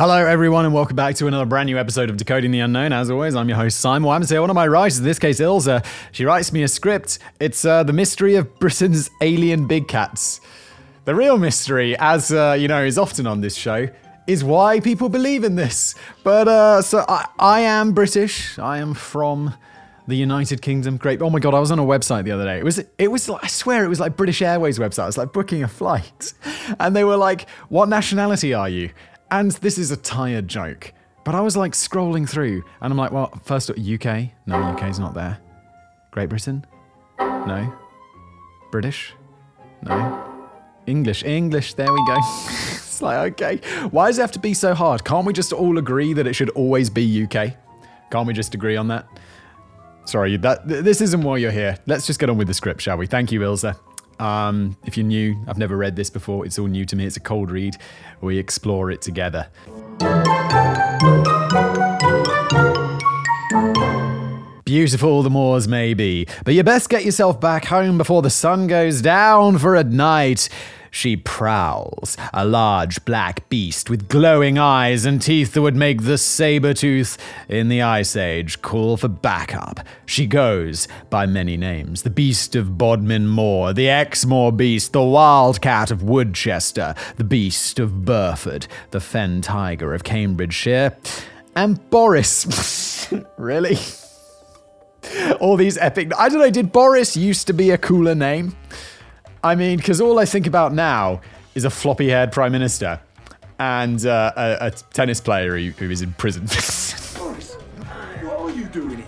Hello, everyone, and welcome back to another brand new episode of Decoding the Unknown. As always, I'm your host, Simon Whistler. One of my writers, in this case, Ilza, she writes me a script. It's uh, The Mystery of Britain's Alien Big Cats. The real mystery, as uh, you know, is often on this show, is why people believe in this. But uh, so I, I am British. I am from the United Kingdom. Great. Oh my god, I was on a website the other day. It was it was I swear it was like British Airways website. It was like booking a flight. And they were like, "What nationality are you?" And this is a tired joke. But I was like scrolling through and I'm like, "Well, first UK? No, UK's not there. Great Britain? No. British? No. English, English, there we go. it's like, okay, why does it have to be so hard? Can't we just all agree that it should always be UK? Can't we just agree on that? Sorry, that this isn't why you're here. Let's just get on with the script, shall we? Thank you, Ilza. Um, if you're new, I've never read this before. It's all new to me. It's a cold read. We explore it together. Beautiful the moors may be, but you best get yourself back home before the sun goes down for a night. She prowls, a large black beast with glowing eyes and teeth that would make the saber tooth in the Ice Age call for backup. She goes by many names the Beast of Bodmin Moor, the Exmoor Beast, the Wildcat of Woodchester, the Beast of Burford, the Fen Tiger of Cambridgeshire, and Boris. really? All these epic. I don't know, did Boris used to be a cooler name? I mean, because all I think about now is a floppy haired prime minister and uh, a, a, tennis player who, who is in prison. Boris, what are you doing here?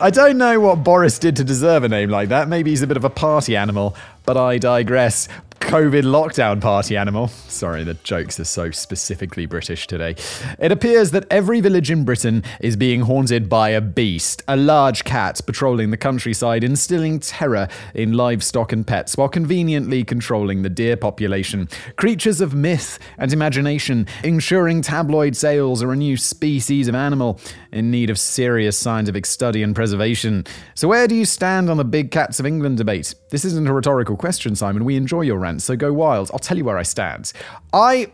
I don't know what Boris did to deserve a name like that. Maybe he's a bit of a party animal, but I digress. COVID lockdown party animal. Sorry, the jokes are so specifically British today. It appears that every village in Britain is being haunted by a beast, a large cat patrolling the countryside, instilling terror in livestock and pets while conveniently controlling the deer population. Creatures of myth and imagination, ensuring tabloid sales are a new species of animal in need of serious scientific study and preservation. So, where do you stand on the big cats of England debate? This isn't a rhetorical question, Simon. We enjoy your rants, so go wild. I'll tell you where I stand. I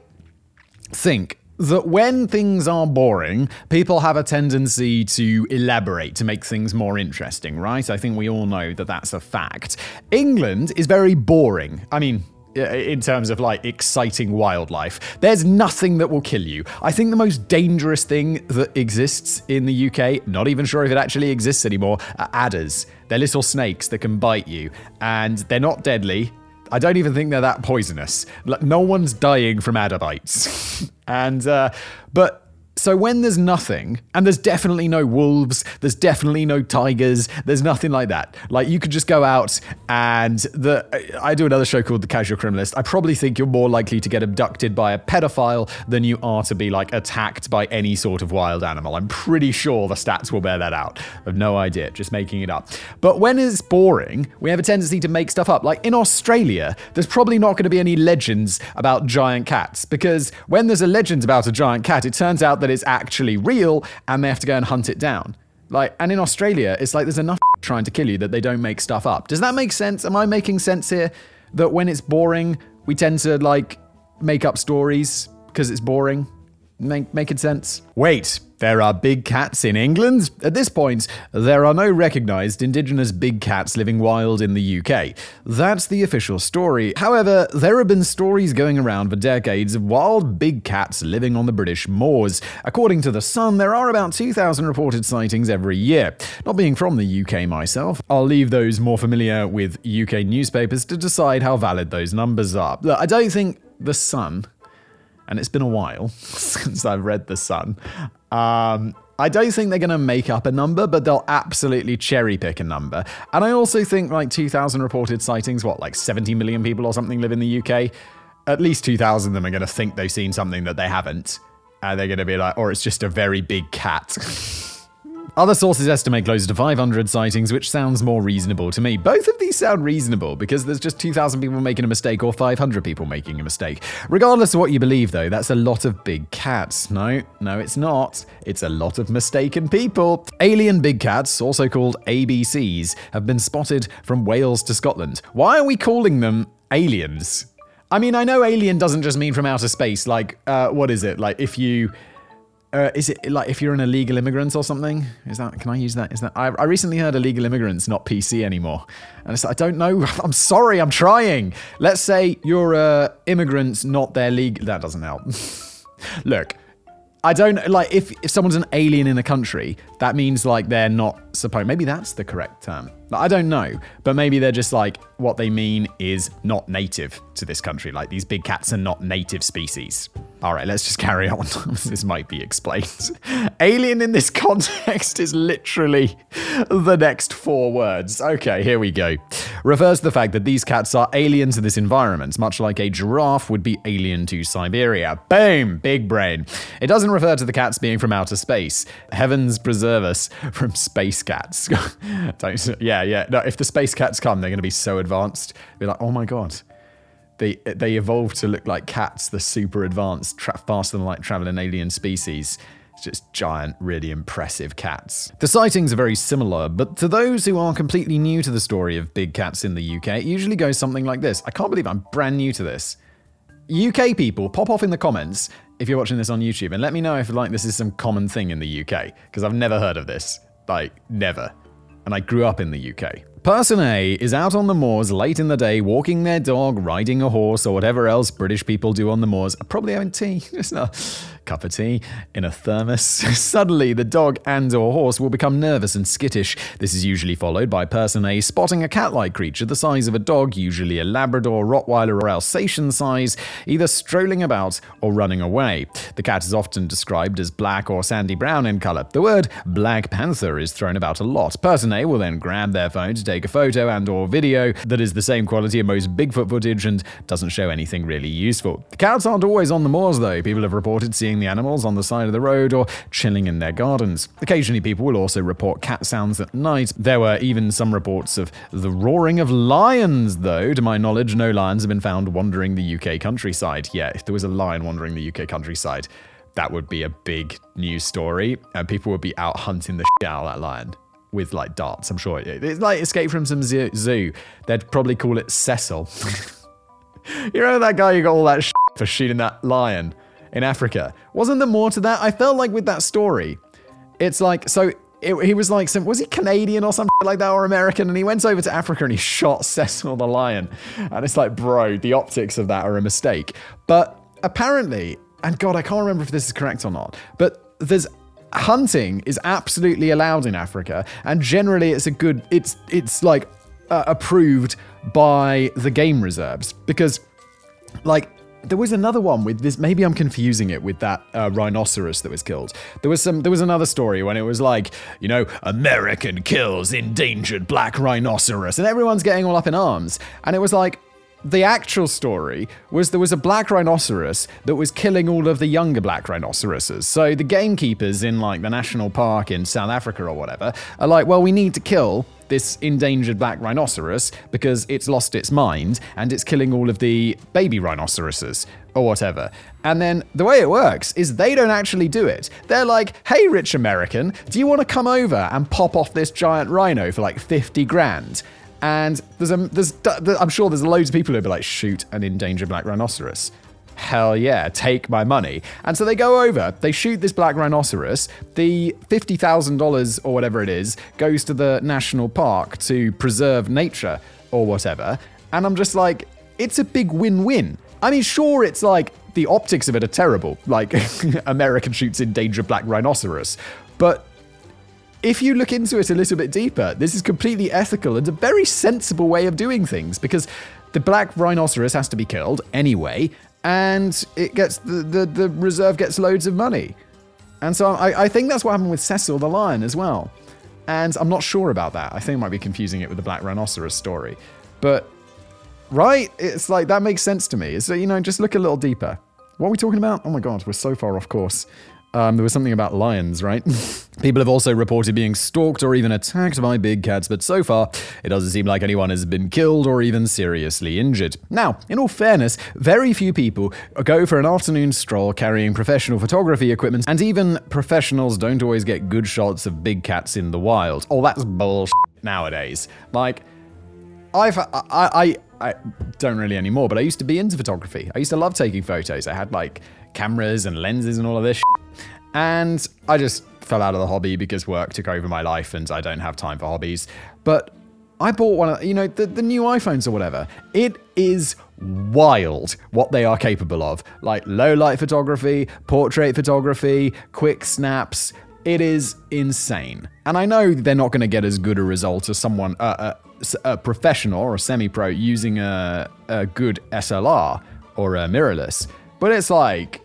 think that when things are boring, people have a tendency to elaborate to make things more interesting, right? I think we all know that that's a fact. England is very boring. I mean, in terms of like exciting wildlife. There's nothing that will kill you. I think the most dangerous thing that exists in the UK, not even sure if it actually exists anymore, are adders. They're little snakes that can bite you, and they're not deadly. I don't even think they're that poisonous. No one's dying from adder bites. and, uh, but so when there's nothing, and there's definitely no wolves, there's definitely no tigers, there's nothing like that. Like you could just go out and the I do another show called The Casual Criminalist. I probably think you're more likely to get abducted by a pedophile than you are to be like attacked by any sort of wild animal. I'm pretty sure the stats will bear that out. I've no idea, just making it up. But when it's boring, we have a tendency to make stuff up. Like in Australia, there's probably not going to be any legends about giant cats because when there's a legend about a giant cat, it turns out that it's actually real and they have to go and hunt it down. Like, and in Australia, it's like there's enough trying to kill you that they don't make stuff up. Does that make sense? Am I making sense here? That when it's boring, we tend to like make up stories because it's boring? Make making sense? Wait, There are big cats in England. At this point, there are no recognised indigenous big cats living wild in the UK. That's the official story. However, there have been stories going around for decades of wild big cats living on the British moors. According to The Sun, there are about 2,000 reported sightings every year. Not being from the UK myself, I'll leave those more familiar with UK newspapers to decide how valid those numbers are. Look, I don't think The Sun and it's been a while since I've read The Sun. Um, I don't think they're going to make up a number, but they'll absolutely cherry pick a number. And I also think like 2,000 reported sightings, what, like 70 million people or something live in the UK? At least 2,000 of them are going to think they've seen something that they haven't. And they're going to be like, or it's just a very big cat. Other sources estimate closer to 500 sightings, which sounds more reasonable to me. Both of these sound reasonable because there's just 2,000 people making a mistake or 500 people making a mistake. Regardless of what you believe, though, that's a lot of big cats. No, no, it's not. It's a lot of mistaken people. Alien big cats, also called ABCs, have been spotted from Wales to Scotland. Why are we calling them aliens? I mean, I know alien doesn't just mean from outer space. Like, uh, what is it? Like, if you uh, is it like if you're an illegal immigrant or something? Is that can I use that? Is that I, I recently heard illegal immigrants not PC anymore, and I don't know. I'm sorry, I'm trying. Let's say you're a immigrant, not their legal. That doesn't help. Look, I don't like if if someone's an alien in a country, that means like they're not supposed. Maybe that's the correct term. I don't know, but maybe they're just like what they mean is not native to this country. Like these big cats are not native species. All right, let's just carry on. this might be explained. Alien in this context is literally the next four words. Okay, here we go. Refers to the fact that these cats are alien to this environment, much like a giraffe would be alien to Siberia. Boom, big brain. It doesn't refer to the cats being from outer space. Heavens preserve us from space cats. Don't, yeah, yeah. yeah. No, if the space cats come, they're going to be so advanced. Be like, oh my god they they evolved to look like cats, the super advanced, tra- faster than light traveling alien species. It's just giant, really impressive cats. The sightings are very similar, but to those who are completely new to the story of big cats in the UK, it usually goes something like this. I can't believe I'm brand new to this. UK people, pop off in the comments if you're watching this on YouTube and let me know if like this is some common thing in the UK because I've never heard of this. Like never. And I grew up in the UK. Person A is out on the moors late in the day, walking their dog, riding a horse, or whatever else British people do on the moors. Probably having tea. Cup of tea in a thermos. Suddenly, the dog and or horse will become nervous and skittish. This is usually followed by person A spotting a cat-like creature the size of a dog, usually a Labrador, Rottweiler, or Alsatian size, either strolling about or running away. The cat is often described as black or sandy brown in color. The word Black Panther is thrown about a lot. Person A will then grab their phone to take a photo and or video that is the same quality as most Bigfoot footage and doesn't show anything really useful. The cats aren't always on the moors though. People have reported seeing the animals on the side of the road or chilling in their gardens. Occasionally people will also report cat sounds at night. There were even some reports of the roaring of lions though. To my knowledge, no lions have been found wandering the UK countryside. Yeah, if there was a lion wandering the UK countryside, that would be a big news story, and people would be out hunting the shit out of that lion with like darts. I'm sure it's like Escape from some zoo. They'd probably call it Cecil. you know that guy who got all that shit for shooting that lion in Africa? Wasn't there more to that? I felt like with that story, it's like so. It, he was like some was he Canadian or something like that or American and he went over to Africa and he shot Cecil the lion and it's like bro the optics of that are a mistake but apparently and god I can't remember if this is correct or not but there's hunting is absolutely allowed in Africa, and generally it's a good. It's it's like uh, approved by the game reserves because, like. There was another one with this. Maybe I'm confusing it with that uh, rhinoceros that was killed. There was some. There was another story when it was like, you know, American kills endangered black rhinoceros, and everyone's getting all up in arms. And it was like, the actual story was there was a black rhinoceros that was killing all of the younger black rhinoceroses. So the gamekeepers in like the national park in South Africa or whatever are like, well, we need to kill this endangered black rhinoceros because it's lost its mind and it's killing all of the baby rhinoceroses or whatever. And then the way it works is they don't actually do it. They're like, hey, rich American, do you want to come over and pop off this giant rhino for like 50 grand? And there's a, there's, I'm sure there's loads of people who'd be like, shoot an endangered black rhinoceros. Hell yeah, take my money. And so they go over, they shoot this black rhinoceros. The $50,000 or whatever it is goes to the national park to preserve nature or whatever. And I'm just like, it's a big win win. I mean, sure, it's like the optics of it are terrible. Like, American shoots endangered black rhinoceros. But if you look into it a little bit deeper, this is completely ethical and a very sensible way of doing things because the black rhinoceros has to be killed anyway, and it gets the, the, the reserve gets loads of money. And so I, I think that's what happened with Cecil the lion as well. And I'm not sure about that. I think I might be confusing it with the black rhinoceros story. But right, it's like that makes sense to me. So you know, just look a little deeper. What are we talking about? Oh my god, we're so far off course. Um, there was something about lions, right? People have also reported being stalked or even attacked by big cats, but so far, it doesn't seem like anyone has been killed or even seriously injured. Now, in all fairness, very few people go for an afternoon stroll carrying professional photography equipment, and even professionals don't always get good shots of big cats in the wild. Oh, that's bullshit nowadays. Like, I've, I, I, I don't really anymore, but I used to be into photography. I used to love taking photos. I had like cameras and lenses and all of this. And I just fell out of the hobby because work took over my life and I don't have time for hobbies. But I bought one of, you know, the, the new iPhones or whatever. It is wild what they are capable of. Like low light photography, portrait photography, quick snaps. It is insane. And I know they're not going to get as good a result as someone, uh, a, a professional or a semi pro using a, a good SLR or a mirrorless. But it's like,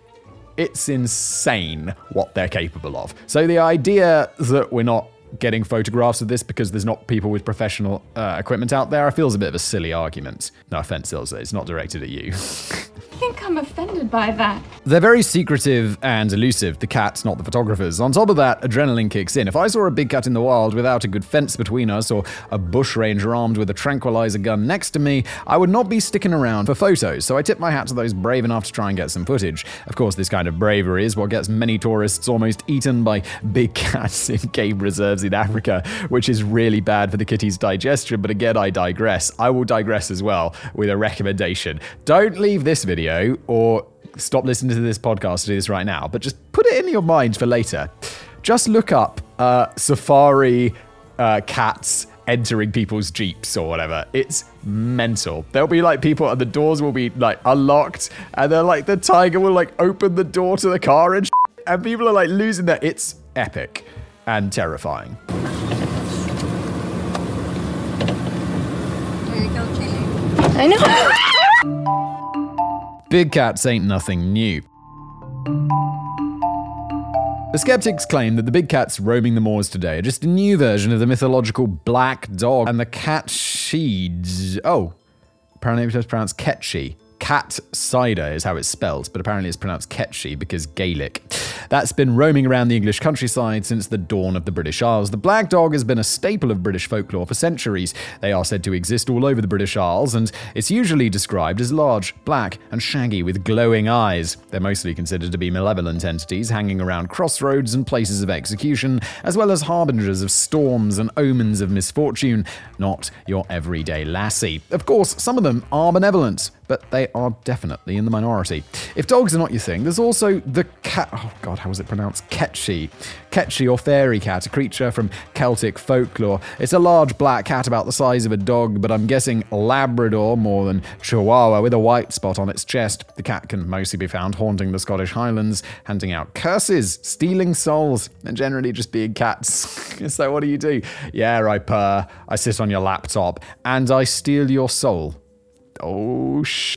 it's insane what they're capable of. So the idea that we're not getting photographs of this because there's not people with professional uh, equipment out there, I a bit of a silly argument. No offense, Ilse, it's not directed at you. Think I'm offended by that. They're very secretive and elusive, the cats, not the photographers. On top of that, adrenaline kicks in. If I saw a big cat in the wild without a good fence between us or a bushranger armed with a tranquilizer gun next to me, I would not be sticking around for photos, so I tip my hat to those brave enough to try and get some footage. Of course, this kind of bravery is what gets many tourists almost eaten by big cats in game reserves in Africa, which is really bad for the kitty's digestion, but again, I digress. I will digress as well with a recommendation. Don't leave this video or stop listening to this podcast to do this right now, but just put it in your mind for later. Just look up uh, safari uh, cats entering people's jeeps or whatever. It's mental. There'll be like people, and the doors will be like unlocked, and then like the tiger will like open the door to the car and shit, and people are like losing their. It's epic and terrifying. I know. Big cats ain't nothing new. The skeptics claim that the big cats roaming the moors today are just a new version of the mythological black dog and the cat sheeds. Oh, apparently it's pronounced ketchi. Cat cider is how it's spelled, but apparently it's pronounced ketchi because Gaelic. That's been roaming around the English countryside since the dawn of the British Isles. The black dog has been a staple of British folklore for centuries. They are said to exist all over the British Isles, and it's usually described as large, black, and shaggy with glowing eyes. They're mostly considered to be malevolent entities hanging around crossroads and places of execution, as well as harbingers of storms and omens of misfortune, not your everyday lassie. Of course, some of them are benevolent, but they are definitely in the minority. If dogs are not your thing, there's also the cat. Oh god, how was it pronounced? Ketchi. Ketchi or fairy cat, a creature from Celtic folklore. It's a large black cat about the size of a dog, but I'm guessing Labrador more than Chihuahua with a white spot on its chest. The cat can mostly be found haunting the Scottish Highlands, handing out curses, stealing souls, and generally just being cats. so what do you do? Yeah, I purr, I sit on your laptop, and I steal your soul. Oh, sh.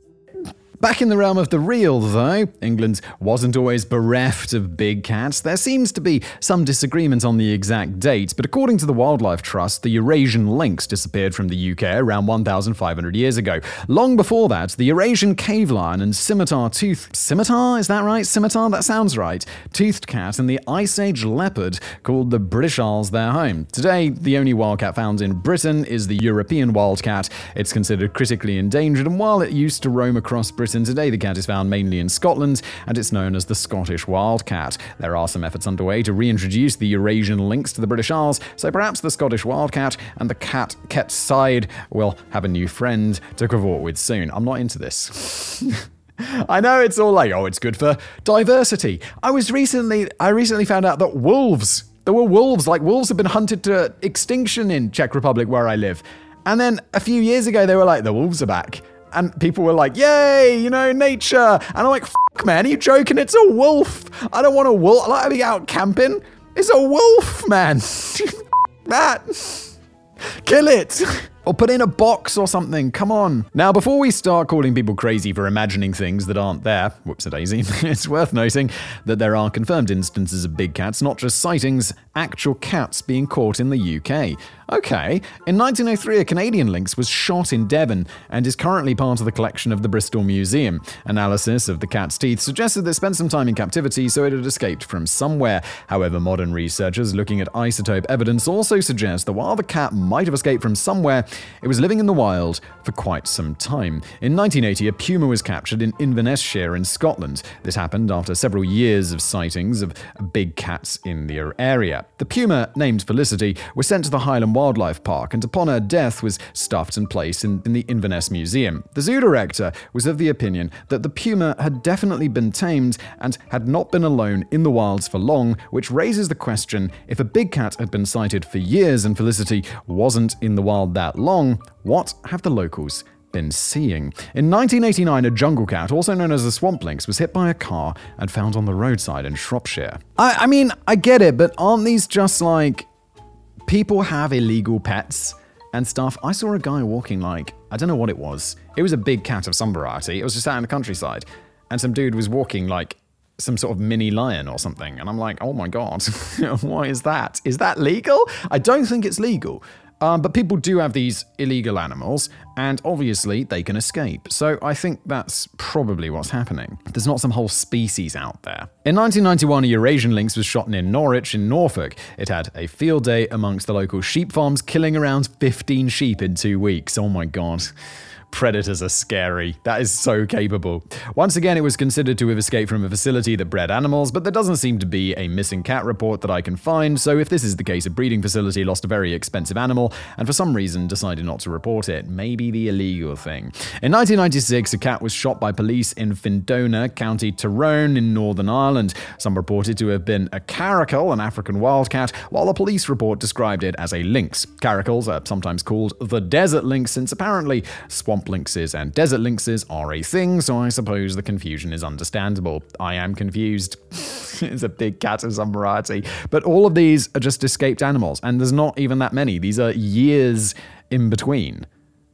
Back in the realm of the real, though, England wasn't always bereft of big cats. There seems to be some disagreement on the exact date, but according to the Wildlife Trust, the Eurasian lynx disappeared from the UK around 1,500 years ago. Long before that, the Eurasian cave lion and scimitar tooth. Scimitar? Is that right? Scimitar? That sounds right. Toothed cat and the Ice Age leopard called the British Isles their home. Today, the only wildcat found in Britain is the European wildcat. It's considered critically endangered, and while it used to roam across Britain, today the cat is found mainly in Scotland and it's known as the Scottish wildcat. There are some efforts underway to reintroduce the Eurasian lynx to the British Isles, so perhaps the Scottish wildcat and the cat cat side will have a new friend to cavort with soon. I'm not into this. I know it's all like, oh, it's good for diversity. I was recently, I recently found out that wolves, there were wolves, like wolves have been hunted to extinction in Czech Republic where I live. And then a few years ago, they were like, the wolves are back. And people were like, yay, you know, nature. And I'm like, fuck, man, are you joking? It's a wolf. I don't want a wolf. I like to be out camping. It's a wolf, man. that. Kill it! Or put in a box or something, come on. Now, before we start calling people crazy for imagining things that aren't there, whoops a daisy, it's worth noting that there are confirmed instances of big cats, not just sightings, actual cats being caught in the UK. Okay, in 1903, a Canadian lynx was shot in Devon and is currently part of the collection of the Bristol Museum. Analysis of the cat's teeth suggested that it spent some time in captivity, so it had escaped from somewhere. However, modern researchers looking at isotope evidence also suggest that while the cat might have escaped from somewhere, it was living in the wild for quite some time. In 1980, a puma was captured in Inverness-shire in Scotland. This happened after several years of sightings of big cats in the area. The puma, named Felicity, was sent to the Highland Wildlife Park and upon her death was stuffed and placed in, in the Inverness Museum. The zoo director was of the opinion that the puma had definitely been tamed and had not been alone in the wilds for long, which raises the question if a big cat had been sighted for years and Felicity wasn't in the wild that long, what have the locals been seeing. In 1989, a jungle cat, also known as a swamp lynx, was hit by a car and found on the roadside in Shropshire. I, I mean, I get it, but aren't these just like people have illegal pets and stuff? I saw a guy walking like, I don't know what it was. It was a big cat of some variety. It was just out in the countryside. And some dude was walking like some sort of mini lion or something. And I'm like, oh my God, why is that? Is that legal? I don't think it's legal. Um, but people do have these illegal animals, and obviously they can escape. So I think that's probably what's happening. There's not some whole species out there. In 1991, a Eurasian lynx was shot near Norwich in Norfolk. It had a field day amongst the local sheep farms, killing around 15 sheep in two weeks. Oh my god. Predators are scary. That is so capable. Once again, it was considered to have escaped from a facility that bred animals, but there doesn't seem to be a missing cat report that I can find, so if this is the case, a breeding facility lost a very expensive animal and for some reason decided not to report it. Maybe the illegal thing. In 1996, a cat was shot by police in Fintona, County Tyrone in Northern Ireland. Some reported to have been a caracal, an African wildcat, while the police report described it as a lynx. Caracals are sometimes called the desert lynx since apparently swamp lynxes and desert lynxes are a thing, so I suppose the confusion is understandable. I am confused. it's a big cat of some variety. But all of these are just escaped animals, and there's not even that many. These are years in between.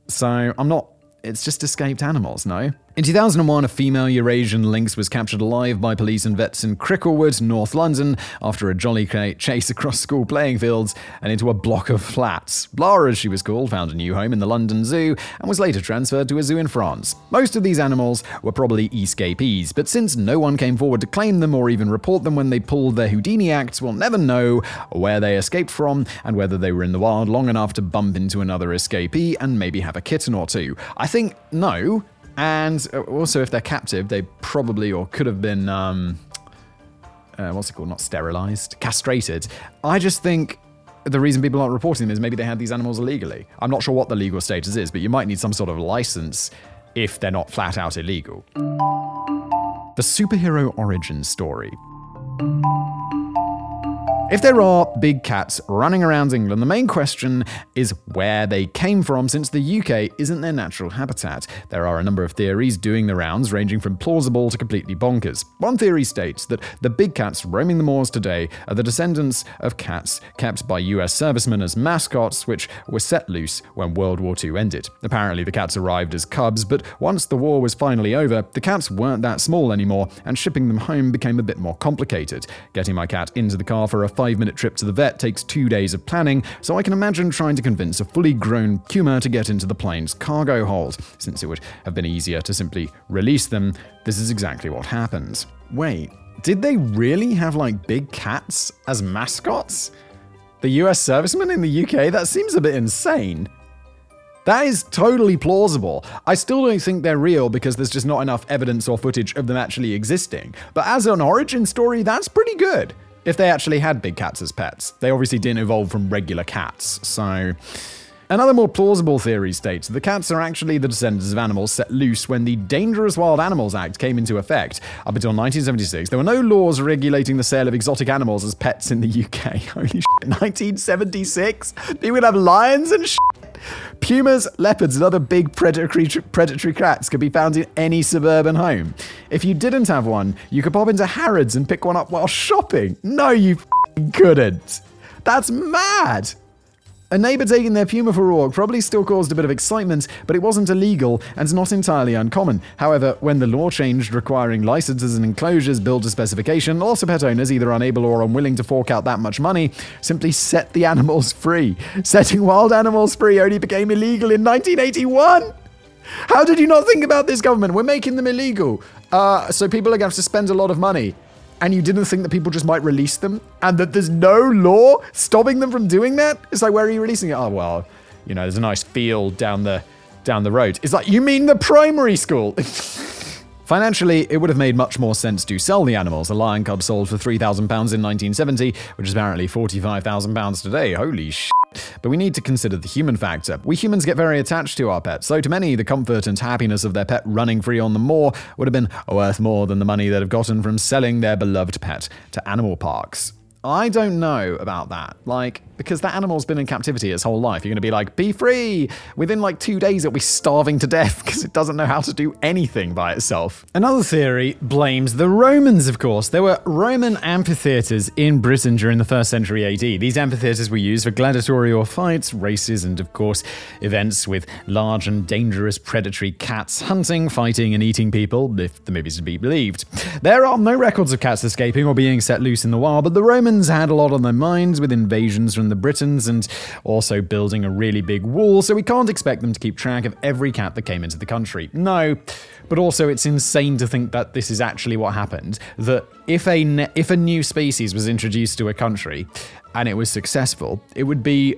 So I'm not. It's just escaped animals, no? In 2001, a female Eurasian lynx was captured alive by police and vets in Cricklewood, North London, after a jolly chase across school playing fields and into a block of flats. Lara, as she was called, found a new home in the London Zoo and was later transferred to a zoo in France. Most of these animals were probably escapees, but since no one came forward to claim them or even report them when they pulled their Houdini acts, we'll never know where they escaped from and whether they were in the wild long enough to bump into another escapee and maybe have a kitten or two. I think no, and uh, also, if they're captive, they probably or could have been, um, uh, what's it called? Not sterilized, castrated. I just think the reason people aren't reporting them is maybe they had these animals illegally. I'm not sure what the legal status is, but you might need some sort of license if they're not flat out illegal. The superhero origin story. If there are big cats running around England, the main question is where they came from, since the UK isn't their natural habitat. There are a number of theories doing the rounds, ranging from plausible to completely bonkers. One theory states that the big cats roaming the moors today are the descendants of cats kept by US servicemen as mascots, which were set loose when World War II ended. Apparently, the cats arrived as cubs, but once the war was finally over, the cats weren't that small anymore, and shipping them home became a bit more complicated. Getting my cat into the car for a five minute trip to the vet takes two days of planning, so I can imagine trying to convince a fully grown puma to get into the plane's cargo hold. Since it would have been easier to simply release them, this is exactly what happens. Wait, did they really have like big cats as mascots? The US servicemen in the UK? That seems a bit insane. That is totally plausible. I still don't think they're real because there's just not enough evidence or footage of them actually existing. But as an origin story, that's pretty good if they actually had big cats as pets. They obviously didn't evolve from regular cats, so Another more plausible theory states the cats are actually the descendants of animals set loose when the Dangerous Wild Animals Act came into effect. Up until 1976, there were no laws regulating the sale of exotic animals as pets in the UK. Holy shit, 1976? People would have lions and shit. Pumas, leopards, and other big predatory, predatory cats could be found in any suburban home. If you didn't have one, you could pop into Harrods and pick one up while shopping. No, you couldn't. That's mad. A neighbour taking their puma for a walk probably still caused a bit of excitement, but it wasn't illegal and not entirely uncommon. However, when the law changed requiring licenses and enclosures built to specification, lots of pet owners, either unable or unwilling to fork out that much money, simply set the animals free. Setting wild animals free only became illegal in 1981! How did you not think about this, government? We're making them illegal. Uh, so people are going to have to spend a lot of money and you didn't think that people just might release them and that there's no law stopping them from doing that? It's like, where are you releasing it? Oh, well, you know, there's a nice field down the down the road. It's like, you mean the primary school? Financially, it would have made much more sense to sell the animals. A lion cub sold for £3,000 in 1970, which is apparently £45,000 today. Holy shit. But we need to consider the human factor. We humans get very attached to our pets, so to many, the comfort and happiness of their pet running free on the moor would have been worth more than the money they'd have gotten from selling their beloved pet to animal parks. I don't know about that. Like, because that animal's been in captivity its whole life. You're going to be like, be free! Within like two days, it'll be starving to death because it doesn't know how to do anything by itself. Another theory blames the Romans, of course. There were Roman amphitheaters in Britain during the first century AD. These amphitheaters were used for gladiatorial fights, races, and of course, events with large and dangerous predatory cats hunting, fighting, and eating people, if the movies to be believed. There are no records of cats escaping or being set loose in the wild, but the Romans Romans had a lot on their minds with invasions from the Britons and also building a really big wall, so we can't expect them to keep track of every cat that came into the country. No, but also it's insane to think that this is actually what happened. That if a ne- if a new species was introduced to a country and it was successful, it would be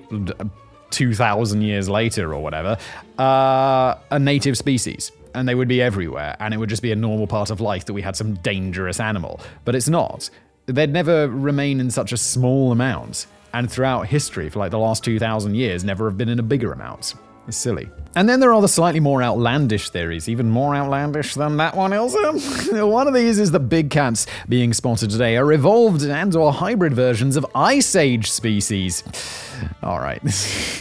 2,000 years later or whatever, uh, a native species. And they would be everywhere, and it would just be a normal part of life that we had some dangerous animal. But it's not they'd never remain in such a small amount, and throughout history, for like the last 2,000 years, never have been in a bigger amount. It's silly. And then there are the slightly more outlandish theories, even more outlandish than that one, Ilsa. one of these is that big cats being spotted today are evolved and or hybrid versions of Ice Age species. All right.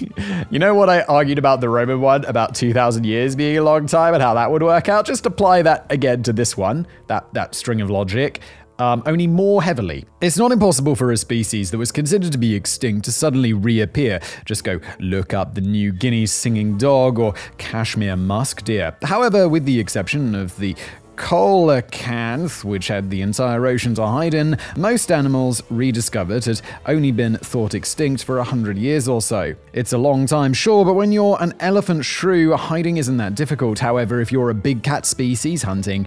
you know what I argued about the Roman one, about 2,000 years being a long time and how that would work out? Just apply that again to this one, that, that string of logic um, only more heavily. It's not impossible for a species that was considered to be extinct to suddenly reappear. Just go look up the New Guinea singing dog or Kashmir musk deer. However, with the exception of the coelacanth, which had the entire ocean to hide in, most animals rediscovered had only been thought extinct for a hundred years or so. It's a long time, sure, but when you're an elephant shrew, hiding isn't that difficult. However, if you're a big cat species hunting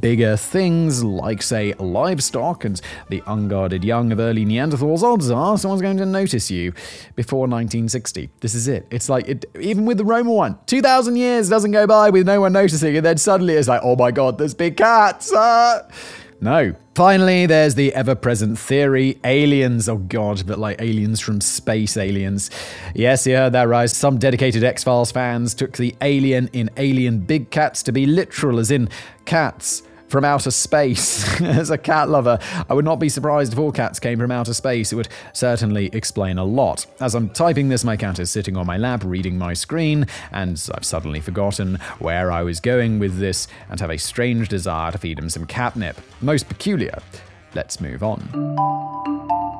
bigger things, like, say, livestock and the unguarded young of early Neanderthals, odds are someone's going to notice you before 1960. This is it. It's like, it, even with the Roman one, 2,000 years doesn't go by with no one noticing, and then suddenly it's like, oh my god, there's big cats. Uh. No. Finally, there's the ever present theory aliens. Oh god, but like aliens from space aliens. Yes, you heard that right. Some dedicated X Files fans took the alien in Alien Big Cats to be literal, as in cats from outer space. As a cat lover, I would not be surprised if all cats came from outer space. It would certainly explain a lot. As I'm typing this, my cat is sitting on my lap reading my screen, and I've suddenly forgotten where I was going with this and have a strange desire to feed him some catnip. Most peculiar. Let's move on.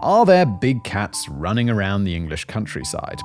Are there big cats running around the English countryside?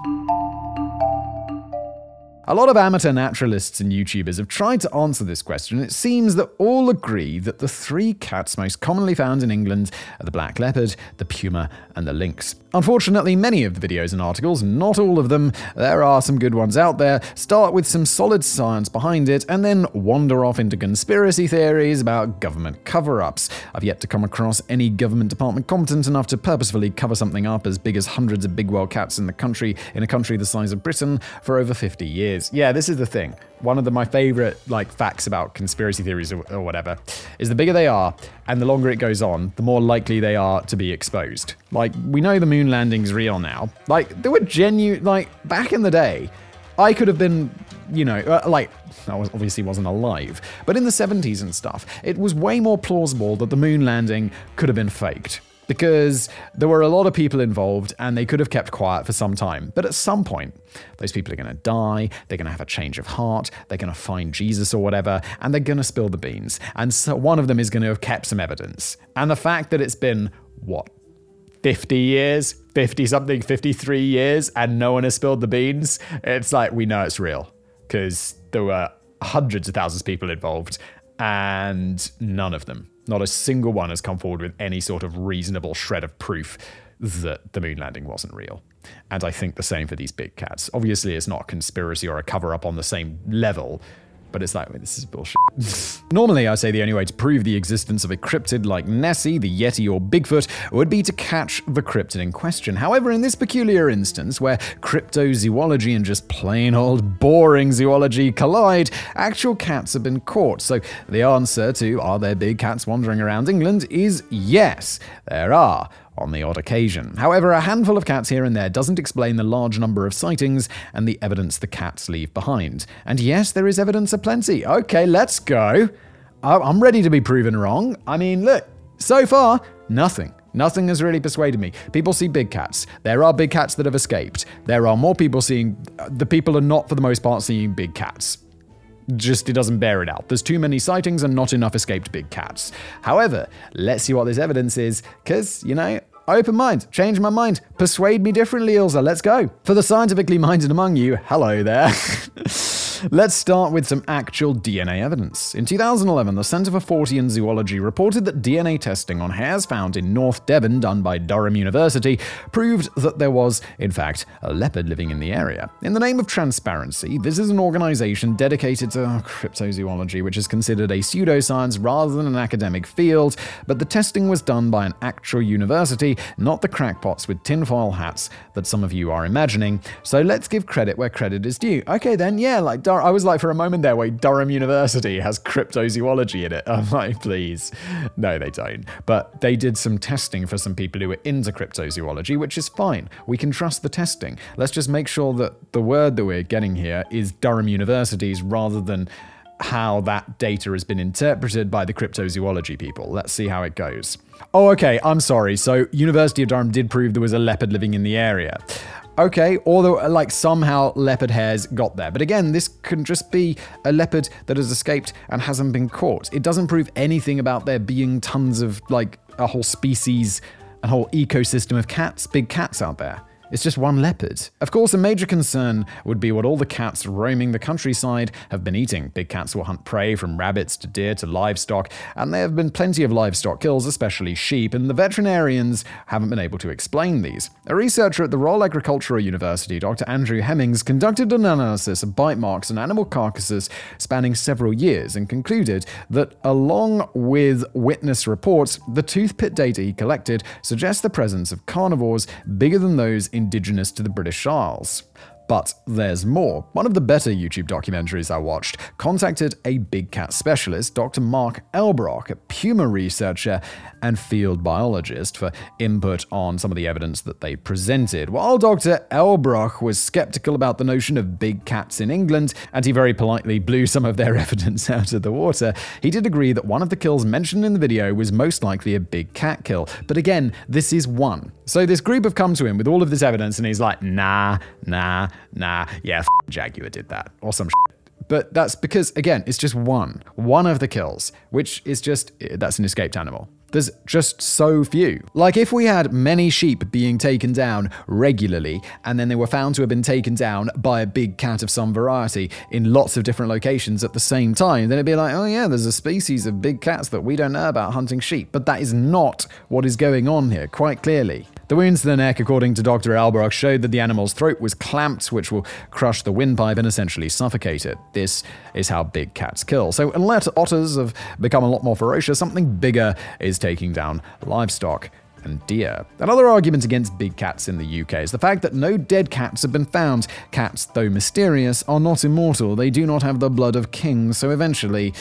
A lot of amateur naturalists and YouTubers have tried to answer this question. And it seems that all agree that the three cats most commonly found in England are the black leopard, the puma, and the lynx. Unfortunately, many of the videos and articles, not all of them, there are some good ones out there, start with some solid science behind it and then wander off into conspiracy theories about government cover ups. I've yet to come across any government department competent enough to purposefully cover something up as big as hundreds of big wild cats in the country, in a country the size of Britain, for over 50 years yeah, this is the thing. One of the, my favorite like facts about conspiracy theories or, or whatever is the bigger they are and the longer it goes on, the more likely they are to be exposed. Like we know the moon landing's real now. Like there were genuine like back in the day, I could have been, you know, uh, like I was, obviously wasn't alive, but in the 70s and stuff, it was way more plausible that the moon landing could have been faked because there were a lot of people involved and they could have kept quiet for some time. But at some point, those people are going to die, they're going to have a change of heart, they're going to find Jesus or whatever, and they're going to spill the beans. And so one of them is going to have kept some evidence. And the fact that it's been, what, 50 years, 50 something, 53 years, and no one has spilled the beans, it's like we know it's real because there were hundreds of thousands of people involved and none of them not a single one has come forward with any sort of reasonable shred of proof that the moon landing wasn't real. And I think the same for these big cats. Obviously, it's not a conspiracy or a cover up on the same level, but it's like, this is bullshit. Normally, I say the only way to prove the existence of a cryptid like Nessie, the Yeti, or Bigfoot would be to catch the cryptid in question. However, in this peculiar instance, where cryptozoology and just plain old boring zoology collide, actual cats have been caught. So the answer to are there big cats wandering around England is yes, there are on the odd occasion. However, a handful of cats here and there doesn't explain the large number of sightings and the evidence the cats leave behind. And yes, there is evidence aplenty. Okay, let's go. Oh, I'm ready to be proven wrong. I mean, look, so far, nothing. Nothing has really persuaded me. People see big cats. There are big cats that have escaped. There are more people seeing. The people are not, for the most part, seeing big cats just it doesn't bear it out. There's too many sightings and not enough escaped big cats. However, let's see what this evidence is, because, you know, Open mind, change my mind, persuade me differently, Ilza. Let's go. For the scientifically minded among you, hello there. Let's start with some actual DNA evidence. In 2011, the Centre for Fortean Zoology reported that DNA testing on hares found in North Devon, done by Durham University, proved that there was, in fact, a leopard living in the area. In the name of transparency, this is an organization dedicated to oh, cryptozoology, which is considered a pseudoscience rather than an academic field, but the testing was done by an actual university, not the crackpots with tinfoil hats that some of you are imagining. So let's give credit where credit is due. Okay, then, yeah, like I was like for a moment there, wait, Durham University has cryptozoology in it. I'm like, please. No, they don't. But they did some testing for some people who were into cryptozoology, which is fine. We can trust the testing. Let's just make sure that the word that we're getting here is Durham University's rather than how that data has been interpreted by the cryptozoology people. Let's see how it goes. Oh, okay, I'm sorry. So, University of Durham did prove there was a leopard living in the area. Okay, although uh, like somehow leopard hairs got there. But again, this can just be a leopard that has escaped and hasn't been caught. It doesn't prove anything about there being tons of like a whole species, a whole ecosystem of cats, big cats out there. It's just one leopard. Of course, a major concern would be what all the cats roaming the countryside have been eating. Big cats will hunt prey from rabbits to deer to livestock, and there have been plenty of livestock kills, especially sheep, and the veterinarians haven't been able to explain these. A researcher at the Royal Agricultural University, Dr. Andrew Hemmings, conducted an analysis of bite marks on animal carcasses spanning several years and concluded that, along with witness reports, the tooth pit data he collected suggests the presence of carnivores bigger than those indigenous to the British Isles. But there's more. One of the better YouTube documentaries I watched contacted a big cat specialist, Dr. Mark Elbroch, a puma researcher and field biologist, for input on some of the evidence that they presented. While Dr. Elbroch was skeptical about the notion of big cats in England, and he very politely blew some of their evidence out of the water, he did agree that one of the kills mentioned in the video was most likely a big cat kill. But again, this is one. So this group have come to him with all of this evidence, and he's like, nah, nah, nah, yeah, f- Jaguar did that, or some shit. But that's because, again, it's just one. One of the kills, which is just, eh, that's an escaped animal. There's just so few. Like, if we had many sheep being taken down regularly, and then they were found to have been taken down by a big cat of some variety in lots of different locations at the same time, then it'd be like, oh yeah, there's a species of big cats that we don't know about hunting sheep. But that is not what is going on here, quite clearly. The wounds to the neck, according to Dr. Elbroch, showed that the animal's throat was clamped, which will crush the windpipe and essentially suffocate it. This is how big cats kill. So, unless otters have become a lot more ferocious, something bigger is taking down livestock. and deer. Another argument against big cats in the UK is the fact that no dead cats have been found. Cats, though mysterious, are not immortal. They do not have the blood of kings, so eventually,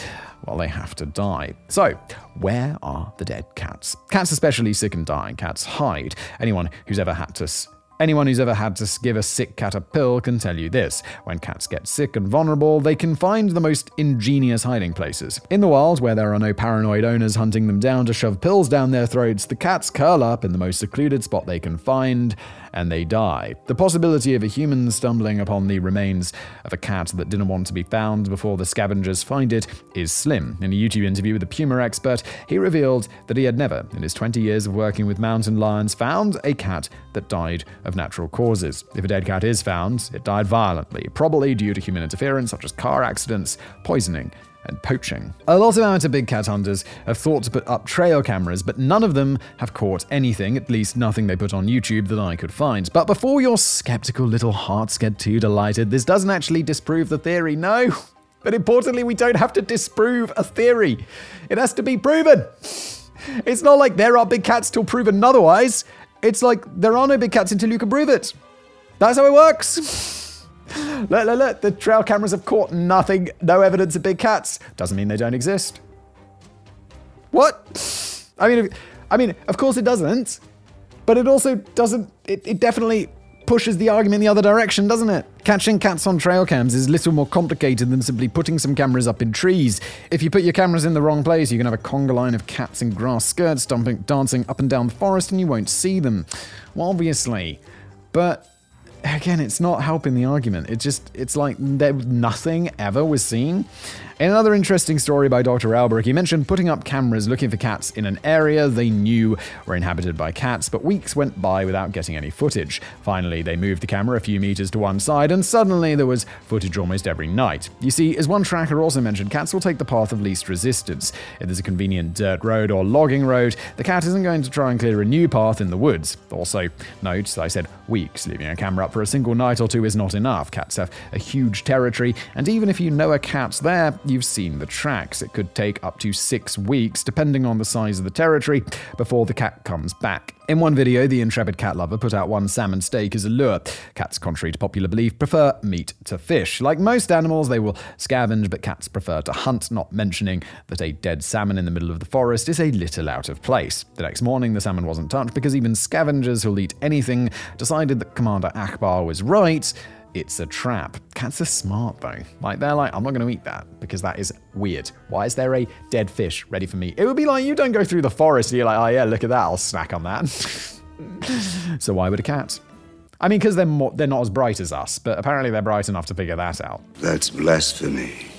well, they have to die. So, where are the dead cats? Cats, especially sick and dying cats, hide. Anyone who's ever had to Anyone who's ever had to give a sick cat a pill can tell you this. When cats get sick and vulnerable, they can find the most ingenious hiding places. In the wild, where there are no paranoid owners hunting them down to shove pills down their throats, the cats curl up in the most secluded spot they can find and they die. The possibility of a human stumbling upon the remains of a cat that didn't want to be found before the scavengers find it is slim. In a YouTube interview with a puma expert, he revealed that he had never, in his 20 years of working with mountain lions, found a cat that died of natural causes. If a dead cat is found, it died violently, probably due to human interference such as car accidents, poisoning, and poaching. A lot of amateur big cat hunters have thought to put up trail cameras, but none of them have caught anything, at least nothing they put on YouTube that I could find. But before your skeptical little hearts get too delighted, this doesn't actually disprove the theory, no. But importantly, we don't have to disprove a theory. It has to be proven. It's not like there are big cats till proven otherwise. It's like there are no big cats until you can prove it. That's how it works. Look, look, look. The trail cameras have caught nothing. No evidence of big cats. Doesn't mean they don't exist. What? I mean, I mean, of course it doesn't. But it also doesn't. It, it definitely pushes the argument in the other direction, doesn't it? Catching cats on trail cams is little more complicated than simply putting some cameras up in trees. If you put your cameras in the wrong place, you can have a conga line of cats in grass skirts stomping, dancing up and down the forest and you won't see them. Well, obviously. But again, it's not helping the argument. It just, it's like there, nothing ever was seen. In another interesting story by Dr. Elbroch, he mentioned putting up cameras looking for cats in an area they knew were inhabited by cats, but weeks went by without getting any footage. Finally, they moved the camera a few meters to one side, and suddenly there was footage almost every night. You see, as one tracker also mentioned, cats will take the path of least resistance. If there's a convenient dirt road or logging road, the cat isn't going to try and clear a new path in the woods. Also, note, I said weeks, leaving a camera for a single night or two is not enough. Cats have a huge territory, and even if you know a cat's there, you've seen the tracks. It could take up to six weeks, depending on the size of the territory, before the cat comes back. In one video, the intrepid cat lover put out one salmon steak as a lure. Cats, contrary to popular belief, prefer meat to fish. Like most animals, they will scavenge, but cats prefer to hunt, not mentioning that a dead salmon in the middle of the forest is a little out of place. The next morning, the salmon wasn't touched because even scavengers who'll eat anything decided that Commander Ackbar was right it's a trap. Cats are smart though. Like they're like, I'm not going to eat that because that is weird. Why is there a dead fish ready for me? It would be like you don't go through the forest and you're like, oh yeah, look at that, I'll snack on that. so why would a cat? I mean, because they're they're not as bright as us, but apparently they're bright enough to figure that out. That's blasphemy.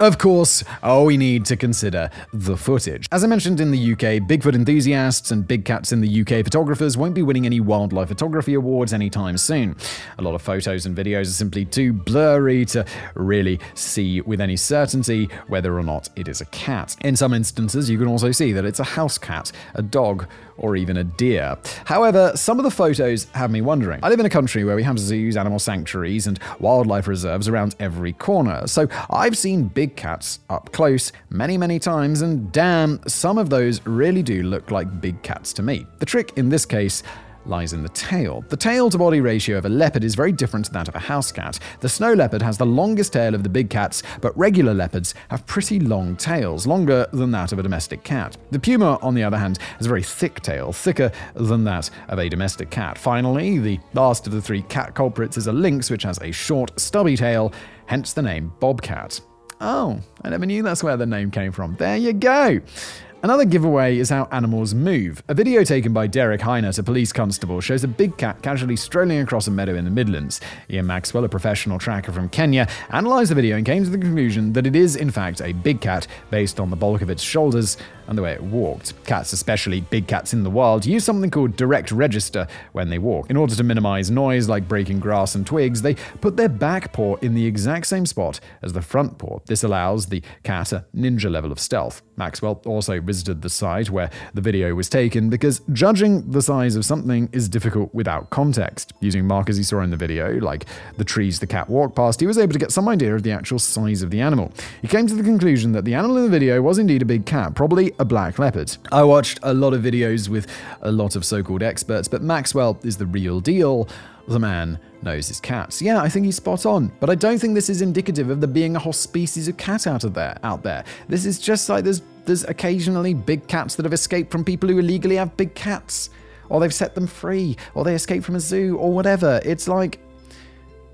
Of course, all we need to consider the footage. As I mentioned in the UK, Bigfoot enthusiasts and big cats in the UK photographers won't be winning any wildlife photography awards anytime soon. A lot of photos and videos are simply too blurry to really see with any certainty whether or not it is a cat. In some instances, you can also see that it's a house cat, a dog, or even a deer. However, some of the photos have me wondering. I live in a country where we have zoos, animal sanctuaries, and wildlife reserves around every corner, so I've seen big cats up close many, many times, and damn, some of those really do look like big cats to me. The trick in this case lies in the tail. The tail to body ratio of a leopard is very different to that of a house cat. The snow leopard has the longest tail of the big cats, but regular leopards have pretty long tails, longer than that of a domestic cat. The puma, on the other hand, has a very thick tail, thicker than that of a domestic cat. Finally, the last of the three cat culprits is a lynx, which has a short, stubby tail, hence the name bobcat. Oh, I never knew that's where the name came from. There you go. Another giveaway is how animals move. A video taken by Derek Heinert, a police constable, shows a big cat casually strolling across a meadow in the Midlands. Ian Maxwell, a professional tracker from Kenya, analysed the video and came to the conclusion that it is, in fact, a big cat based on the bulk of its shoulders and the way it walked. Cats, especially big cats in the wild, use something called direct register when they walk. In order to minimize noise like breaking grass and twigs, they put their back paw in the exact same spot as the front paw. This allows the cat a ninja level of stealth. Maxwell also visited the site where the video was taken because judging the size of something is difficult without context. Using markers he saw in the video, like the trees the cat walked past, he was able to get some idea of the actual size of the animal. He came to the conclusion that the animal in the video was indeed a big cat, probably a black leopard. I watched a lot of videos with a lot of so called experts, but Maxwell is the real deal. The man knows his cats. Yeah, I think he's spot on, but I don't think this is indicative of there being a whole species of cat out of there. Out there, this is just like there's there's occasionally big cats that have escaped from people who illegally have big cats, or they've set them free, or they escaped from a zoo, or whatever. It's like